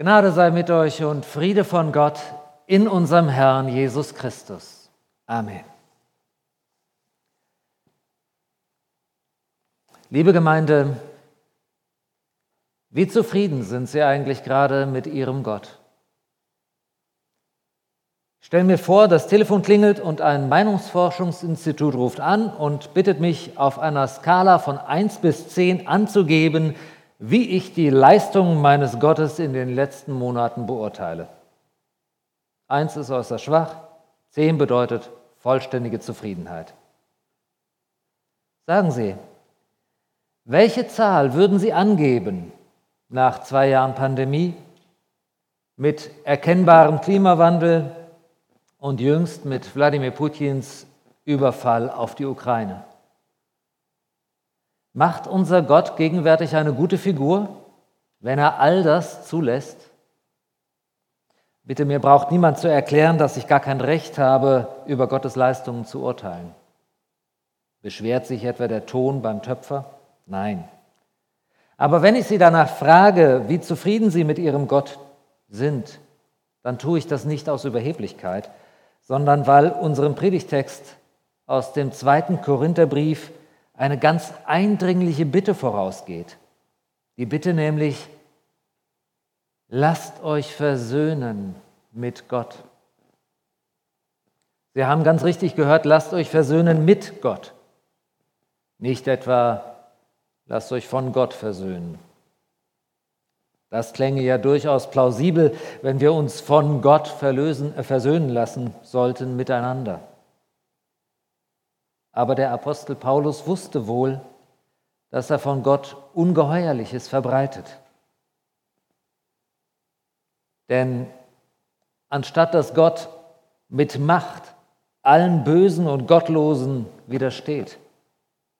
Gnade sei mit euch und Friede von Gott in unserem Herrn Jesus Christus. Amen. Liebe Gemeinde, wie zufrieden sind Sie eigentlich gerade mit Ihrem Gott? Stellen mir vor, das Telefon klingelt und ein Meinungsforschungsinstitut ruft an und bittet mich auf einer Skala von 1 bis 10 anzugeben, wie ich die Leistungen meines Gottes in den letzten Monaten beurteile. 1 ist äußerst schwach, 10 bedeutet vollständige Zufriedenheit. Sagen Sie, welche Zahl würden Sie angeben nach zwei Jahren Pandemie mit erkennbarem Klimawandel, und jüngst mit Wladimir Putins Überfall auf die Ukraine. Macht unser Gott gegenwärtig eine gute Figur, wenn er all das zulässt? Bitte, mir braucht niemand zu erklären, dass ich gar kein Recht habe, über Gottes Leistungen zu urteilen. Beschwert sich etwa der Ton beim Töpfer? Nein. Aber wenn ich Sie danach frage, wie zufrieden Sie mit Ihrem Gott sind, dann tue ich das nicht aus Überheblichkeit, sondern weil unserem Predigtext aus dem zweiten Korintherbrief eine ganz eindringliche Bitte vorausgeht. Die Bitte nämlich, lasst euch versöhnen mit Gott. Sie haben ganz richtig gehört, lasst euch versöhnen mit Gott. Nicht etwa, lasst euch von Gott versöhnen. Das klänge ja durchaus plausibel, wenn wir uns von Gott verlösen, äh, versöhnen lassen sollten miteinander. Aber der Apostel Paulus wusste wohl, dass er von Gott Ungeheuerliches verbreitet. Denn anstatt dass Gott mit Macht allen Bösen und Gottlosen widersteht,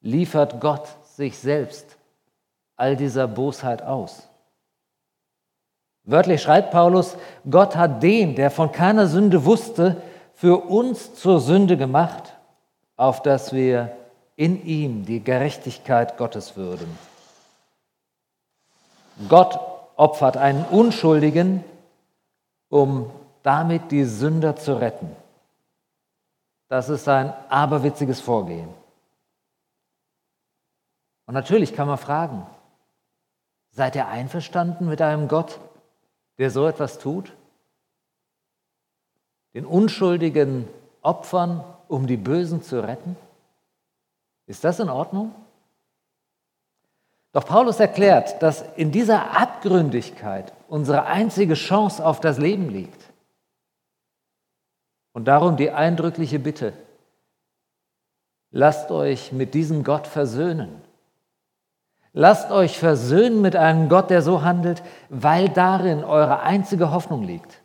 liefert Gott sich selbst all dieser Bosheit aus. Wörtlich schreibt Paulus, Gott hat den, der von keiner Sünde wusste, für uns zur Sünde gemacht, auf dass wir in ihm die Gerechtigkeit Gottes würden. Gott opfert einen Unschuldigen, um damit die Sünder zu retten. Das ist ein aberwitziges Vorgehen. Und natürlich kann man fragen, seid ihr einverstanden mit einem Gott, der so etwas tut? Den unschuldigen Opfern, um die Bösen zu retten? Ist das in Ordnung? Doch Paulus erklärt, dass in dieser Abgründigkeit unsere einzige Chance auf das Leben liegt. Und darum die eindrückliche Bitte, lasst euch mit diesem Gott versöhnen. Lasst euch versöhnen mit einem Gott, der so handelt, weil darin eure einzige Hoffnung liegt.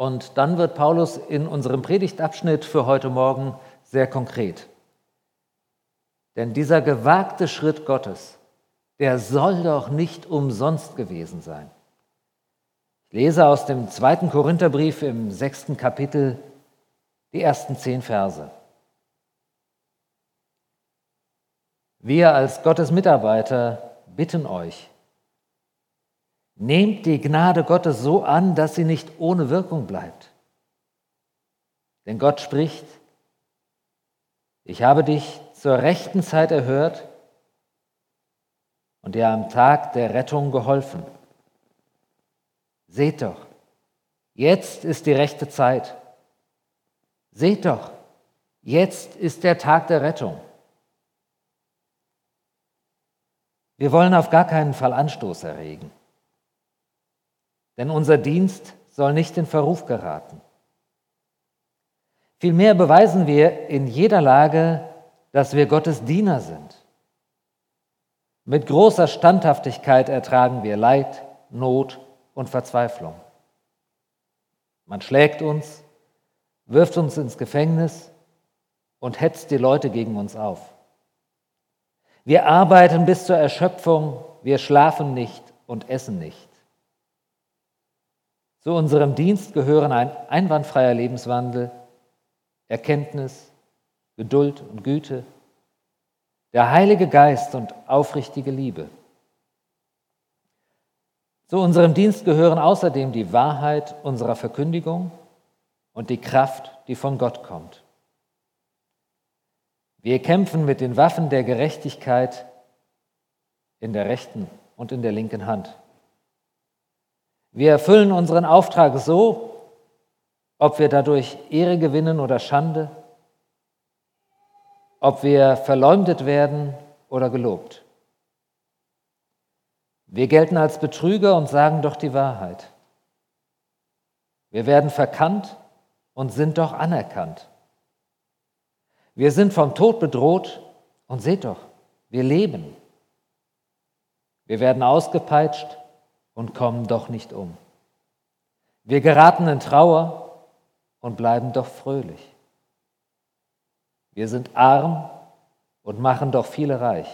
Und dann wird Paulus in unserem Predigtabschnitt für heute Morgen sehr konkret. Denn dieser gewagte Schritt Gottes, der soll doch nicht umsonst gewesen sein. Ich lese aus dem zweiten Korintherbrief im sechsten Kapitel die ersten zehn Verse. Wir als Gottes Mitarbeiter bitten euch, nehmt die Gnade Gottes so an, dass sie nicht ohne Wirkung bleibt. Denn Gott spricht, ich habe dich zur rechten Zeit erhört und dir am Tag der Rettung geholfen. Seht doch, jetzt ist die rechte Zeit. Seht doch, jetzt ist der Tag der Rettung. Wir wollen auf gar keinen Fall Anstoß erregen. Denn unser Dienst soll nicht in Verruf geraten. Vielmehr beweisen wir in jeder Lage, dass wir Gottes Diener sind. Mit großer Standhaftigkeit ertragen wir Leid, Not und Verzweiflung. Man schlägt uns, wirft uns ins Gefängnis und hetzt die Leute gegen uns auf. Wir arbeiten bis zur Erschöpfung, wir schlafen nicht und essen nicht. Zu unserem Dienst gehören ein einwandfreier Lebenswandel, Erkenntnis, Geduld und Güte, der Heilige Geist und aufrichtige Liebe. Zu unserem Dienst gehören außerdem die Wahrheit unserer Verkündigung und die Kraft, die von Gott kommt. Wir kämpfen mit den Waffen der Gerechtigkeit in der rechten und in der linken Hand. Wir erfüllen unseren Auftrag so, ob wir dadurch Ehre gewinnen oder Schande, ob wir verleumdet werden oder gelobt. Wir gelten als Betrüger und sagen doch die Wahrheit. Wir werden verkannt und sind doch anerkannt. Wir sind vom Tod bedroht und seht doch, wir leben. Wir werden ausgepeitscht und kommen doch nicht um. Wir geraten in Trauer und bleiben doch fröhlich. Wir sind arm und machen doch viele reich.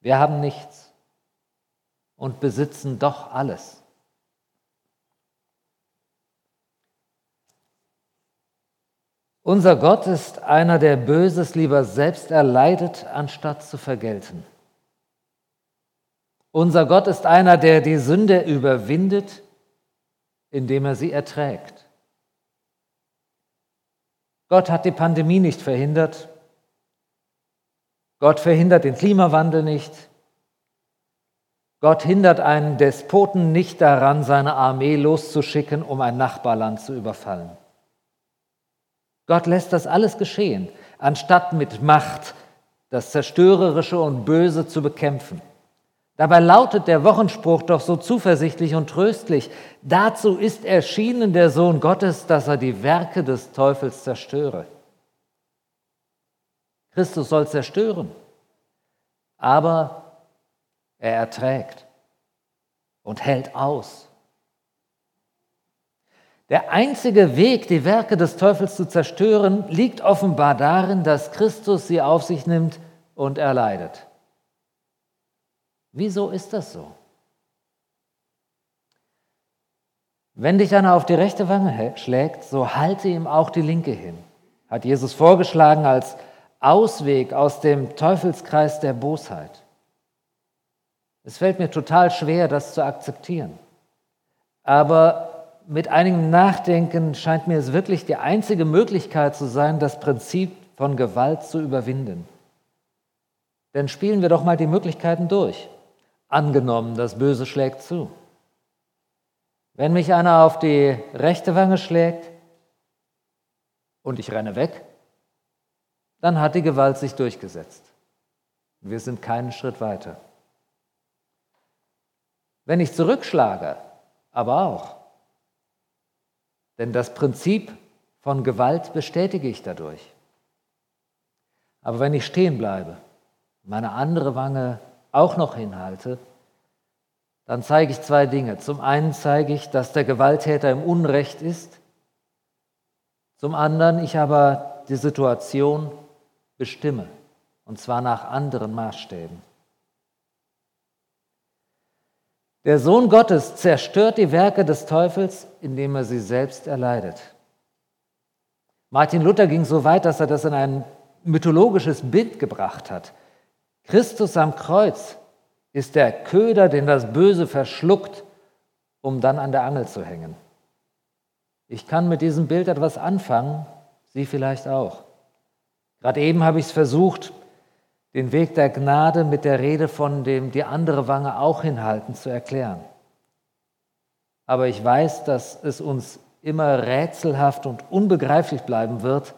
Wir haben nichts und besitzen doch alles. Unser Gott ist einer, der Böses lieber selbst erleidet, anstatt zu vergelten. Unser Gott ist einer, der die Sünde überwindet, indem er sie erträgt. Gott hat die Pandemie nicht verhindert. Gott verhindert den Klimawandel nicht. Gott hindert einen Despoten nicht daran, seine Armee loszuschicken, um ein Nachbarland zu überfallen. Gott lässt das alles geschehen, anstatt mit Macht das Zerstörerische und Böse zu bekämpfen. Dabei lautet der Wochenspruch doch so zuversichtlich und tröstlich, dazu ist erschienen der Sohn Gottes, dass er die Werke des Teufels zerstöre. Christus soll zerstören, aber er erträgt und hält aus. Der einzige Weg, die Werke des Teufels zu zerstören, liegt offenbar darin, dass Christus sie auf sich nimmt und erleidet. Wieso ist das so? Wenn dich einer auf die rechte Wange schlägt, so halte ihm auch die linke hin, hat Jesus vorgeschlagen als Ausweg aus dem Teufelskreis der Bosheit. Es fällt mir total schwer, das zu akzeptieren. Aber mit einigem Nachdenken scheint mir es wirklich die einzige Möglichkeit zu sein, das Prinzip von Gewalt zu überwinden. Denn spielen wir doch mal die Möglichkeiten durch. Angenommen, das Böse schlägt zu. Wenn mich einer auf die rechte Wange schlägt und ich renne weg, dann hat die Gewalt sich durchgesetzt. Wir sind keinen Schritt weiter. Wenn ich zurückschlage, aber auch, denn das Prinzip von Gewalt bestätige ich dadurch. Aber wenn ich stehen bleibe, meine andere Wange auch noch hinhalte, dann zeige ich zwei Dinge. Zum einen zeige ich, dass der Gewalttäter im Unrecht ist. Zum anderen, ich aber die Situation bestimme, und zwar nach anderen Maßstäben. Der Sohn Gottes zerstört die Werke des Teufels, indem er sie selbst erleidet. Martin Luther ging so weit, dass er das in ein mythologisches Bild gebracht hat. Christus am Kreuz ist der Köder, den das Böse verschluckt, um dann an der Angel zu hängen. Ich kann mit diesem Bild etwas anfangen, Sie vielleicht auch. Gerade eben habe ich es versucht, den Weg der Gnade mit der Rede von dem die andere Wange auch hinhalten zu erklären. Aber ich weiß, dass es uns immer rätselhaft und unbegreiflich bleiben wird,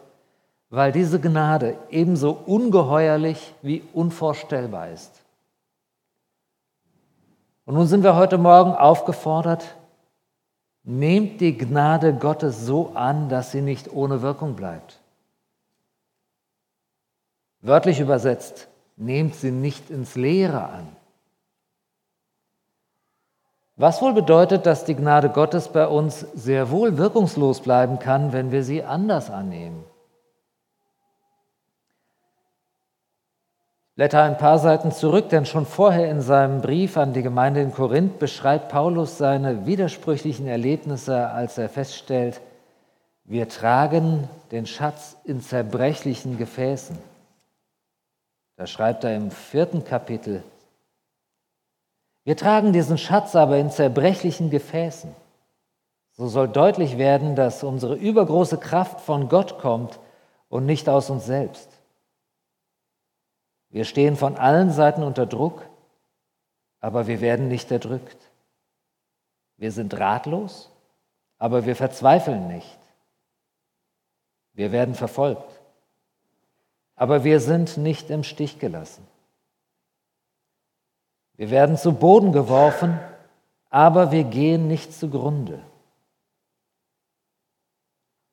weil diese Gnade ebenso ungeheuerlich wie unvorstellbar ist. Und nun sind wir heute Morgen aufgefordert, nehmt die Gnade Gottes so an, dass sie nicht ohne Wirkung bleibt. Wörtlich übersetzt, nehmt sie nicht ins Leere an. Was wohl bedeutet, dass die Gnade Gottes bei uns sehr wohl wirkungslos bleiben kann, wenn wir sie anders annehmen. Blätter ein paar Seiten zurück, denn schon vorher in seinem Brief an die Gemeinde in Korinth beschreibt Paulus seine widersprüchlichen Erlebnisse, als er feststellt, wir tragen den Schatz in zerbrechlichen Gefäßen. Da schreibt er im vierten Kapitel, Wir tragen diesen Schatz aber in zerbrechlichen Gefäßen. So soll deutlich werden, dass unsere übergroße Kraft von Gott kommt und nicht aus uns selbst. Wir stehen von allen Seiten unter Druck, aber wir werden nicht erdrückt. Wir sind ratlos, aber wir verzweifeln nicht. Wir werden verfolgt, aber wir sind nicht im Stich gelassen. Wir werden zu Boden geworfen, aber wir gehen nicht zugrunde.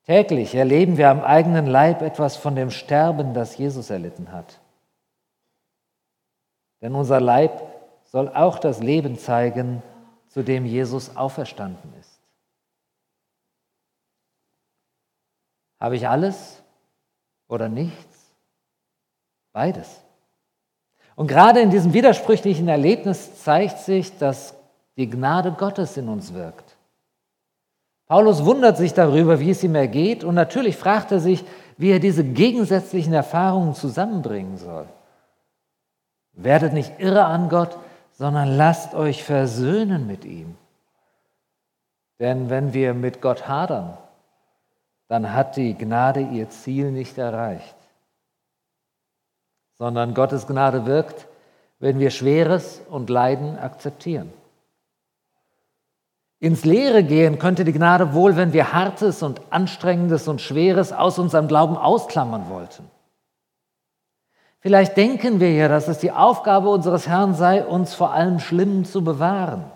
Täglich erleben wir am eigenen Leib etwas von dem Sterben, das Jesus erlitten hat. Denn unser Leib soll auch das Leben zeigen, zu dem Jesus auferstanden ist. Habe ich alles oder nichts? Beides. Und gerade in diesem widersprüchlichen Erlebnis zeigt sich, dass die Gnade Gottes in uns wirkt. Paulus wundert sich darüber, wie es ihm ergeht, und natürlich fragt er sich, wie er diese gegensätzlichen Erfahrungen zusammenbringen soll. Werdet nicht irre an Gott, sondern lasst euch versöhnen mit ihm. Denn wenn wir mit Gott hadern, dann hat die Gnade ihr Ziel nicht erreicht sondern Gottes Gnade wirkt, wenn wir Schweres und Leiden akzeptieren. Ins Leere gehen könnte die Gnade wohl, wenn wir Hartes und Anstrengendes und Schweres aus unserem Glauben ausklammern wollten. Vielleicht denken wir ja, dass es die Aufgabe unseres Herrn sei, uns vor allem Schlimmen zu bewahren.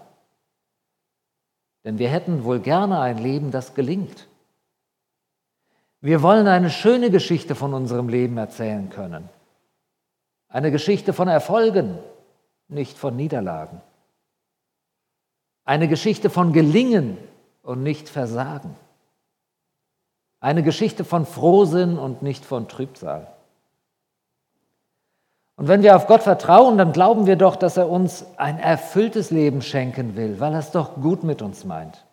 Denn wir hätten wohl gerne ein Leben, das gelingt. Wir wollen eine schöne Geschichte von unserem Leben erzählen können. Eine Geschichte von Erfolgen, nicht von Niederlagen. Eine Geschichte von Gelingen und nicht Versagen. Eine Geschichte von Frohsinn und nicht von Trübsal. Und wenn wir auf Gott vertrauen, dann glauben wir doch, dass er uns ein erfülltes Leben schenken will, weil er es doch gut mit uns meint.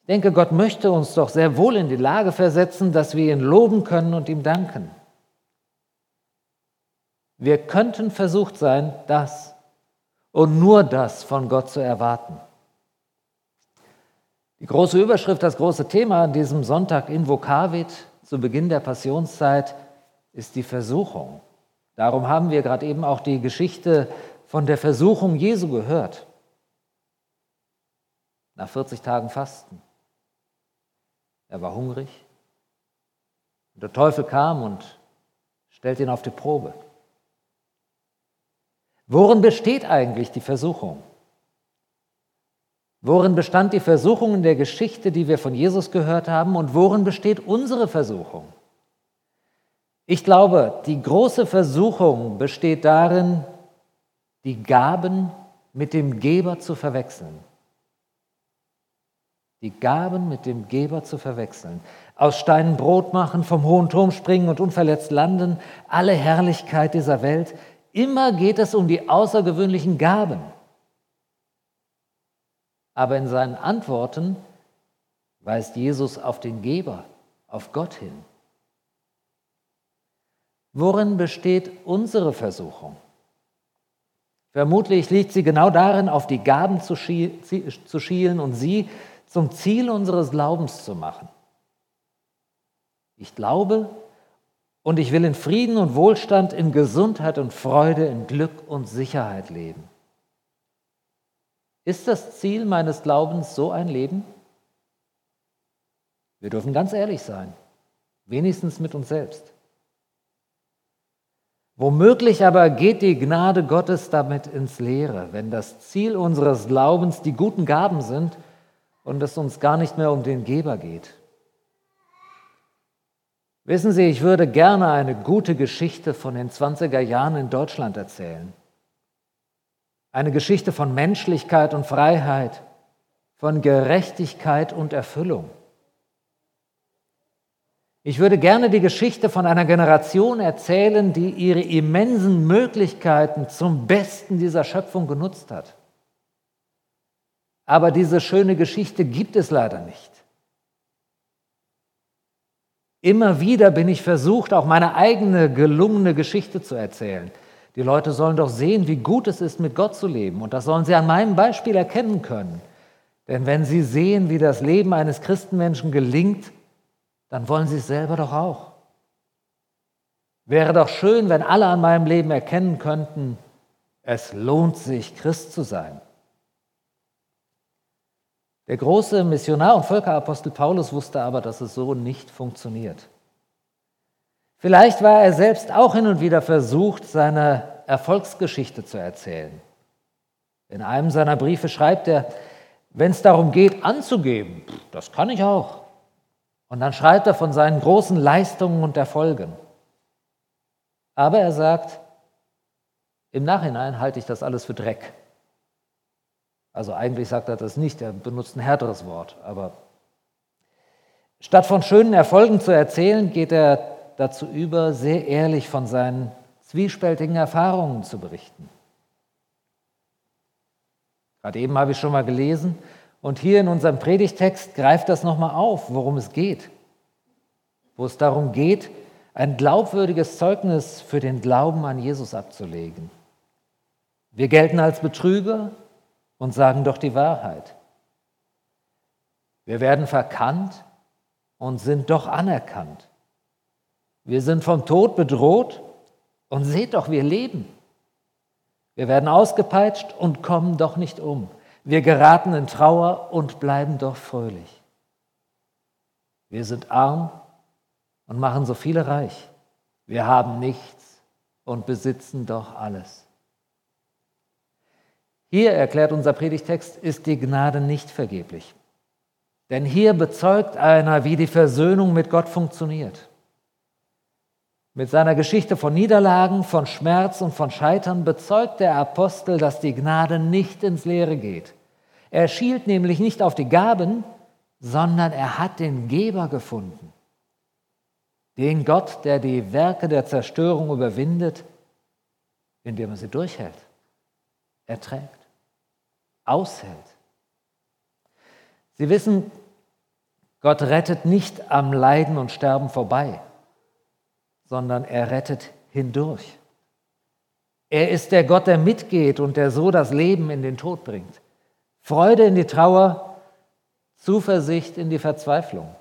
Ich denke, Gott möchte uns doch sehr wohl in die Lage versetzen, dass wir ihn loben können und ihm danken. Wir könnten versucht sein, das und nur das von Gott zu erwarten. Die große Überschrift, das große Thema an diesem Sonntag in Vokavit zu Beginn der Passionszeit ist die Versuchung. Darum haben wir gerade eben auch die Geschichte von der Versuchung Jesu gehört. Nach 40 Tagen Fasten. Er war hungrig. Und der Teufel kam und stellte ihn auf die Probe. Worin besteht eigentlich die Versuchung? Worin bestand die Versuchung in der Geschichte, die wir von Jesus gehört haben? Und worin besteht unsere Versuchung? Ich glaube, die große Versuchung besteht darin, die Gaben mit dem Geber zu verwechseln. Die Gaben mit dem Geber zu verwechseln. Aus Steinen Brot machen, vom hohen Turm springen und unverletzt landen, alle Herrlichkeit dieser Welt, Immer geht es um die außergewöhnlichen Gaben. Aber in seinen Antworten weist Jesus auf den Geber, auf Gott hin. Worin besteht unsere Versuchung? Vermutlich liegt sie genau darin, auf die Gaben zu, schielen und sie zum Ziel unseres Glaubens zu machen. Ich glaube, und ich will in Frieden und Wohlstand, in Gesundheit und Freude, in Glück und Sicherheit leben. Ist das Ziel meines Glaubens so ein Leben? Wir dürfen ganz ehrlich sein, wenigstens mit uns selbst. Womöglich aber geht die Gnade Gottes damit ins Leere, wenn das Ziel unseres Glaubens die guten Gaben sind und es uns gar nicht mehr um den Geber geht. Wissen Sie, ich würde gerne eine gute Geschichte von den 20er Jahren in Deutschland erzählen. Eine Geschichte von Menschlichkeit und Freiheit, von Gerechtigkeit und Erfüllung. Ich würde gerne die Geschichte von einer Generation erzählen, die ihre immensen Möglichkeiten zum Besten dieser Schöpfung genutzt hat. Aber diese schöne Geschichte gibt es leider nicht. Immer wieder bin ich versucht, auch meine eigene gelungene Geschichte zu erzählen. Die Leute sollen doch sehen, wie gut es ist, mit Gott zu leben. Und das sollen sie an meinem Beispiel erkennen können. Denn wenn sie sehen, wie das Leben eines Christenmenschen gelingt, dann wollen sie es selber doch auch. Wäre doch schön, wenn alle an meinem Leben erkennen könnten, es lohnt sich, Christ zu sein. Der große Missionar und Völkerapostel Paulus wusste aber, dass es so nicht funktioniert. Vielleicht war er selbst auch hin und wieder versucht, seine Erfolgsgeschichte zu erzählen. In einem seiner Briefe schreibt er, wenn es darum geht, anzugeben, das kann ich auch. Und dann schreibt er von seinen großen Leistungen und Erfolgen. Aber er sagt, im Nachhinein halte ich das alles für Dreck. Also eigentlich sagt er das nicht, er benutzt ein härteres Wort. Aber statt von schönen Erfolgen zu erzählen, geht er dazu über, sehr ehrlich von seinen zwiespältigen Erfahrungen zu berichten. Gerade eben habe ich schon mal gelesen und hier in unserem Predigtext greift das nochmal auf, worum es geht. Wo es darum geht, ein glaubwürdiges Zeugnis für den Glauben an Jesus abzulegen. Wir gelten als Betrüger und sagen doch die Wahrheit. Wir werden verkannt und sind doch anerkannt. Wir sind vom Tod bedroht und seht doch, wir leben. Wir werden ausgepeitscht und kommen doch nicht um. Wir geraten in Trauer und bleiben doch fröhlich. Wir sind arm und machen so viele reich. Wir haben nichts und besitzen doch alles. Hier, erklärt unser Predigtext, ist die Gnade nicht vergeblich. Denn hier bezeugt einer, wie die Versöhnung mit Gott funktioniert. Mit seiner Geschichte von Niederlagen, von Schmerz und von Scheitern bezeugt der Apostel, dass die Gnade nicht ins Leere geht. Er schielt nämlich nicht auf die Gaben, sondern er hat den Geber gefunden. Den Gott, der die Werke der Zerstörung überwindet, indem er sie durchhält, erträgt, aushält. Sie wissen, Gott rettet nicht am Leiden und Sterben vorbei sondern er rettet hindurch. Er ist der Gott, der mitgeht und der so das Leben in den Tod bringt. Freude in die Trauer, Zuversicht in die Verzweiflung.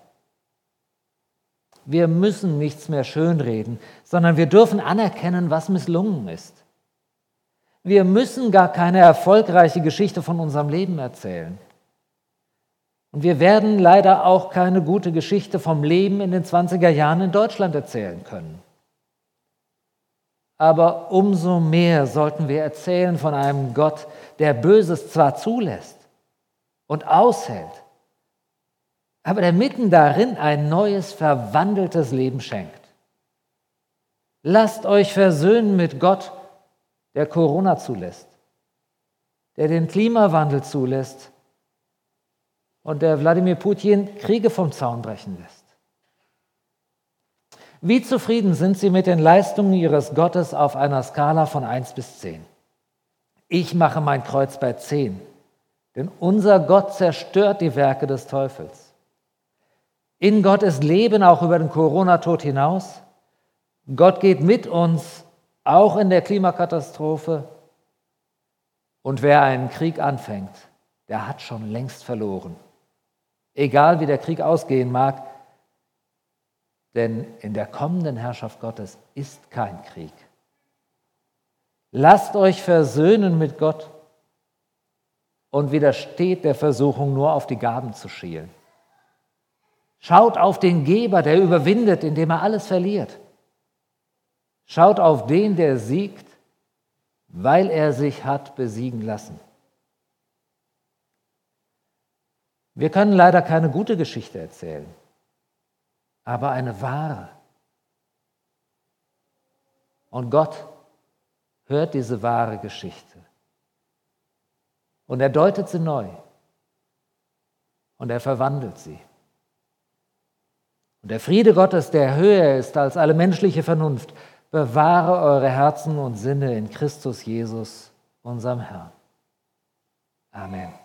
Wir müssen nichts mehr schönreden, sondern wir dürfen anerkennen, was misslungen ist. Wir müssen gar keine erfolgreiche Geschichte von unserem Leben erzählen. Und wir werden leider auch keine gute Geschichte vom Leben in den 20er Jahren in Deutschland erzählen können. Aber umso mehr sollten wir erzählen von einem Gott, der Böses zwar zulässt und aushält, aber der mitten darin ein neues, verwandeltes Leben schenkt. Lasst euch versöhnen mit Gott, der Corona zulässt, der den Klimawandel zulässt und der Wladimir Putin Kriege vom Zaun brechen lässt. Wie zufrieden sind Sie mit den Leistungen Ihres Gottes auf einer Skala von 1 bis 10? Ich mache mein Kreuz bei 10, denn unser Gott zerstört die Werke des Teufels. In Gott ist Leben auch über den Corona-Tod hinaus. Gott geht mit uns, auch in der Klimakatastrophe. Und wer einen Krieg anfängt, der hat schon längst verloren egal wie der Krieg ausgehen mag, denn in der kommenden Herrschaft Gottes ist kein Krieg. Lasst euch versöhnen mit Gott und widersteht der Versuchung, nur auf die Gaben zu schielen. Schaut auf den Geber, der überwindet, indem er alles verliert. Schaut auf den, der siegt, weil er sich hat besiegen lassen. Wir können leider keine gute Geschichte erzählen, aber eine wahre. Und Gott hört diese wahre Geschichte. Und er deutet sie neu. Und er verwandelt sie. Und der Friede Gottes, der höher ist als alle menschliche Vernunft, bewahre eure Herzen und Sinne in Christus Jesus, unserem Herrn. Amen.